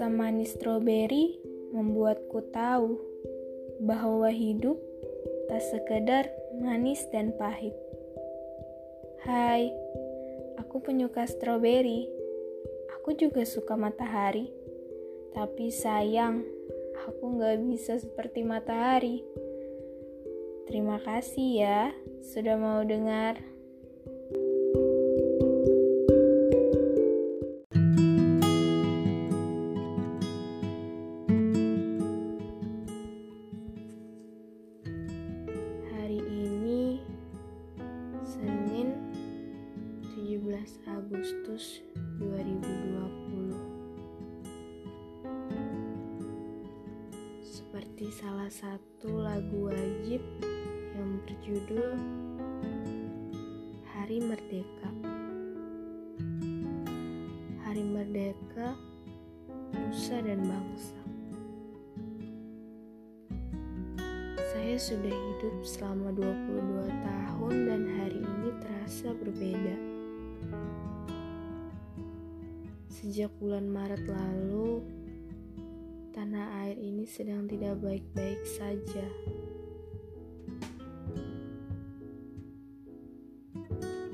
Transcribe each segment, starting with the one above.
Rasa manis stroberi membuatku tahu bahwa hidup tak sekedar manis dan pahit. Hai, aku penyuka stroberi. Aku juga suka matahari. Tapi sayang, aku gak bisa seperti matahari. Terima kasih ya sudah mau dengar. 17 Agustus 2020 Seperti salah satu lagu wajib yang berjudul Hari Merdeka. Hari Merdeka Nusa dan Bangsa. Saya sudah hidup selama 22 tahun Sejak bulan Maret lalu, tanah air ini sedang tidak baik-baik saja.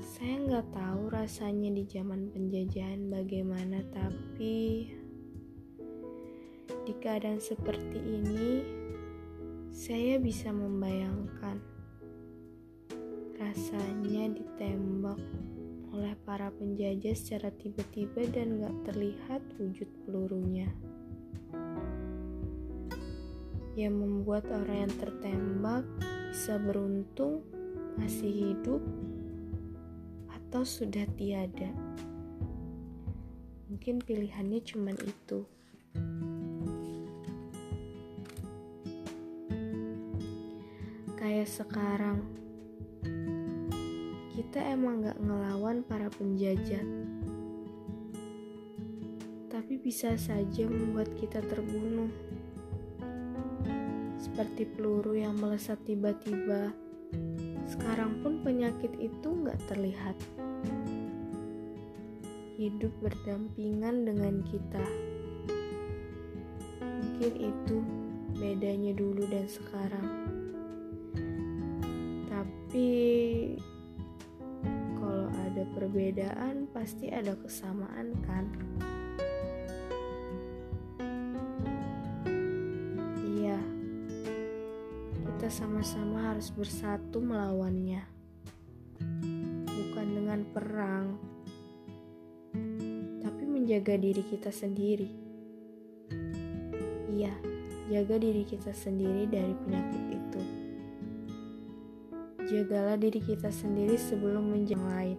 Saya nggak tahu rasanya di zaman penjajahan bagaimana, tapi di keadaan seperti ini, saya bisa membayangkan rasanya ditembak oleh para penjajah secara tiba-tiba dan gak terlihat wujud pelurunya. Yang membuat orang yang tertembak bisa beruntung masih hidup atau sudah tiada. Mungkin pilihannya cuma itu. kayak sekarang kita emang gak ngelawan para penjajah. Tapi bisa saja membuat kita terbunuh. Seperti peluru yang melesat tiba-tiba. Sekarang pun penyakit itu gak terlihat. Hidup berdampingan dengan kita. Mungkin itu bedanya dulu dan sekarang. Tapi perbedaan pasti ada kesamaan kan? Iya. Kita sama-sama harus bersatu melawannya. Bukan dengan perang tapi menjaga diri kita sendiri. Iya jaga diri kita sendiri dari penyakit itu. Jagalah diri kita sendiri sebelum menjaga lain.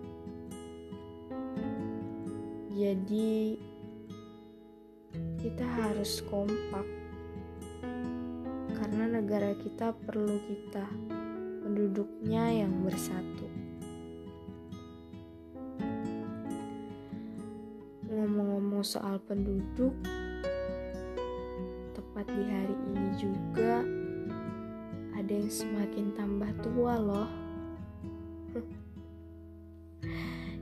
Jadi, kita harus kompak karena negara kita perlu kita, penduduknya yang bersatu. Ngomong-ngomong soal penduduk, tepat di hari ini juga ada yang semakin tambah tua loh.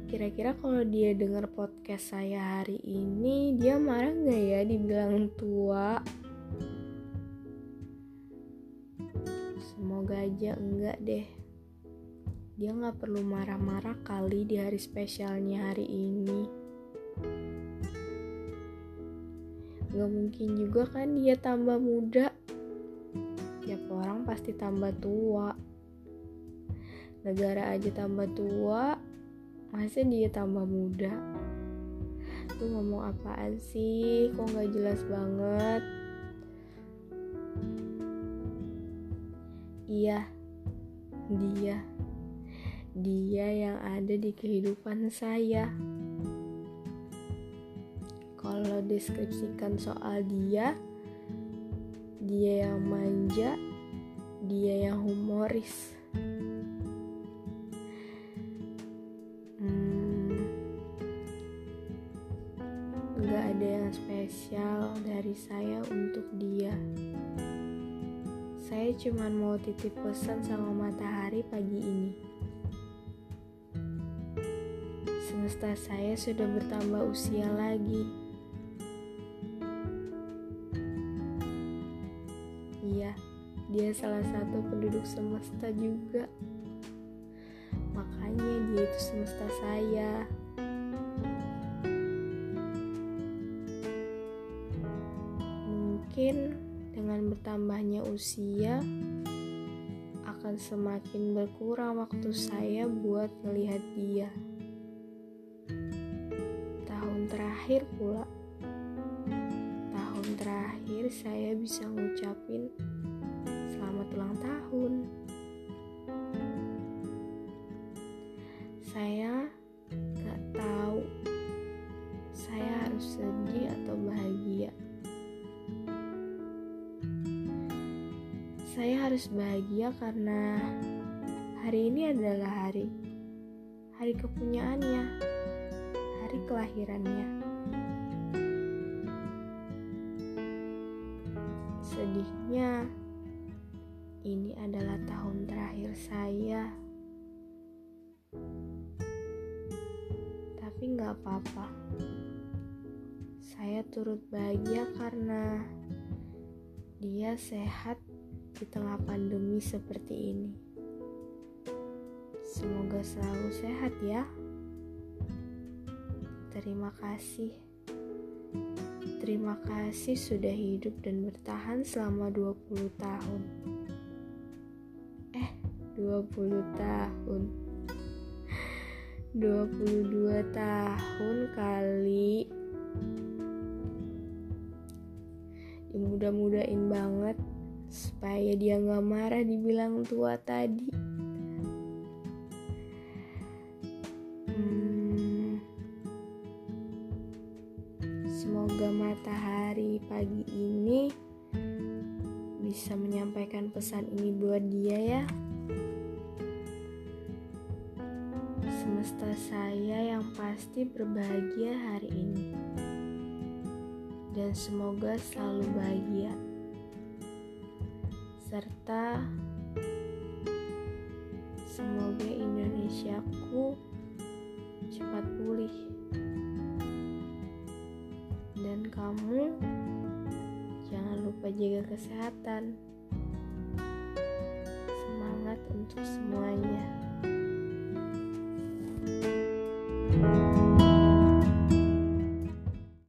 Kira-kira kalau dia dengar podcast saya hari ini, dia marah nggak ya dibilang tua? Semoga aja enggak deh. Dia nggak perlu marah-marah kali di hari spesialnya hari ini. Gak mungkin juga kan dia tambah muda tiap orang pasti tambah tua. Negara aja tambah tua, masa dia tambah muda? Lu ngomong apaan sih? Kok gak jelas banget? Iya, dia. Dia yang ada di kehidupan saya. Kalau deskripsikan soal dia, dia yang manja, dia yang humoris. spesial dari saya untuk dia. Saya cuma mau titip pesan sama matahari pagi ini. Semesta saya sudah bertambah usia lagi. Iya, dia salah satu penduduk semesta juga. Makanya dia itu semesta saya. Dengan bertambahnya usia akan semakin berkurang waktu saya buat melihat dia. Tahun terakhir pula. Tahun terakhir saya bisa ngucapin selamat ulang tahun. Saya Saya harus bahagia karena hari ini adalah hari hari kepunyaannya, hari kelahirannya. Sedihnya, ini adalah tahun terakhir saya. Tapi nggak apa-apa. Saya turut bahagia karena dia sehat di tengah pandemi seperti ini. Semoga selalu sehat ya. Terima kasih. Terima kasih sudah hidup dan bertahan selama 20 tahun. Eh, 20 tahun. 22 tahun kali. Dimudah-mudahin banget supaya dia nggak marah dibilang tua tadi. Hmm, semoga matahari pagi ini bisa menyampaikan pesan ini buat dia ya. Semesta saya yang pasti berbahagia hari ini. Dan semoga selalu bahagia serta semoga Indonesiaku cepat pulih. Dan kamu jangan lupa jaga kesehatan. Semangat untuk semuanya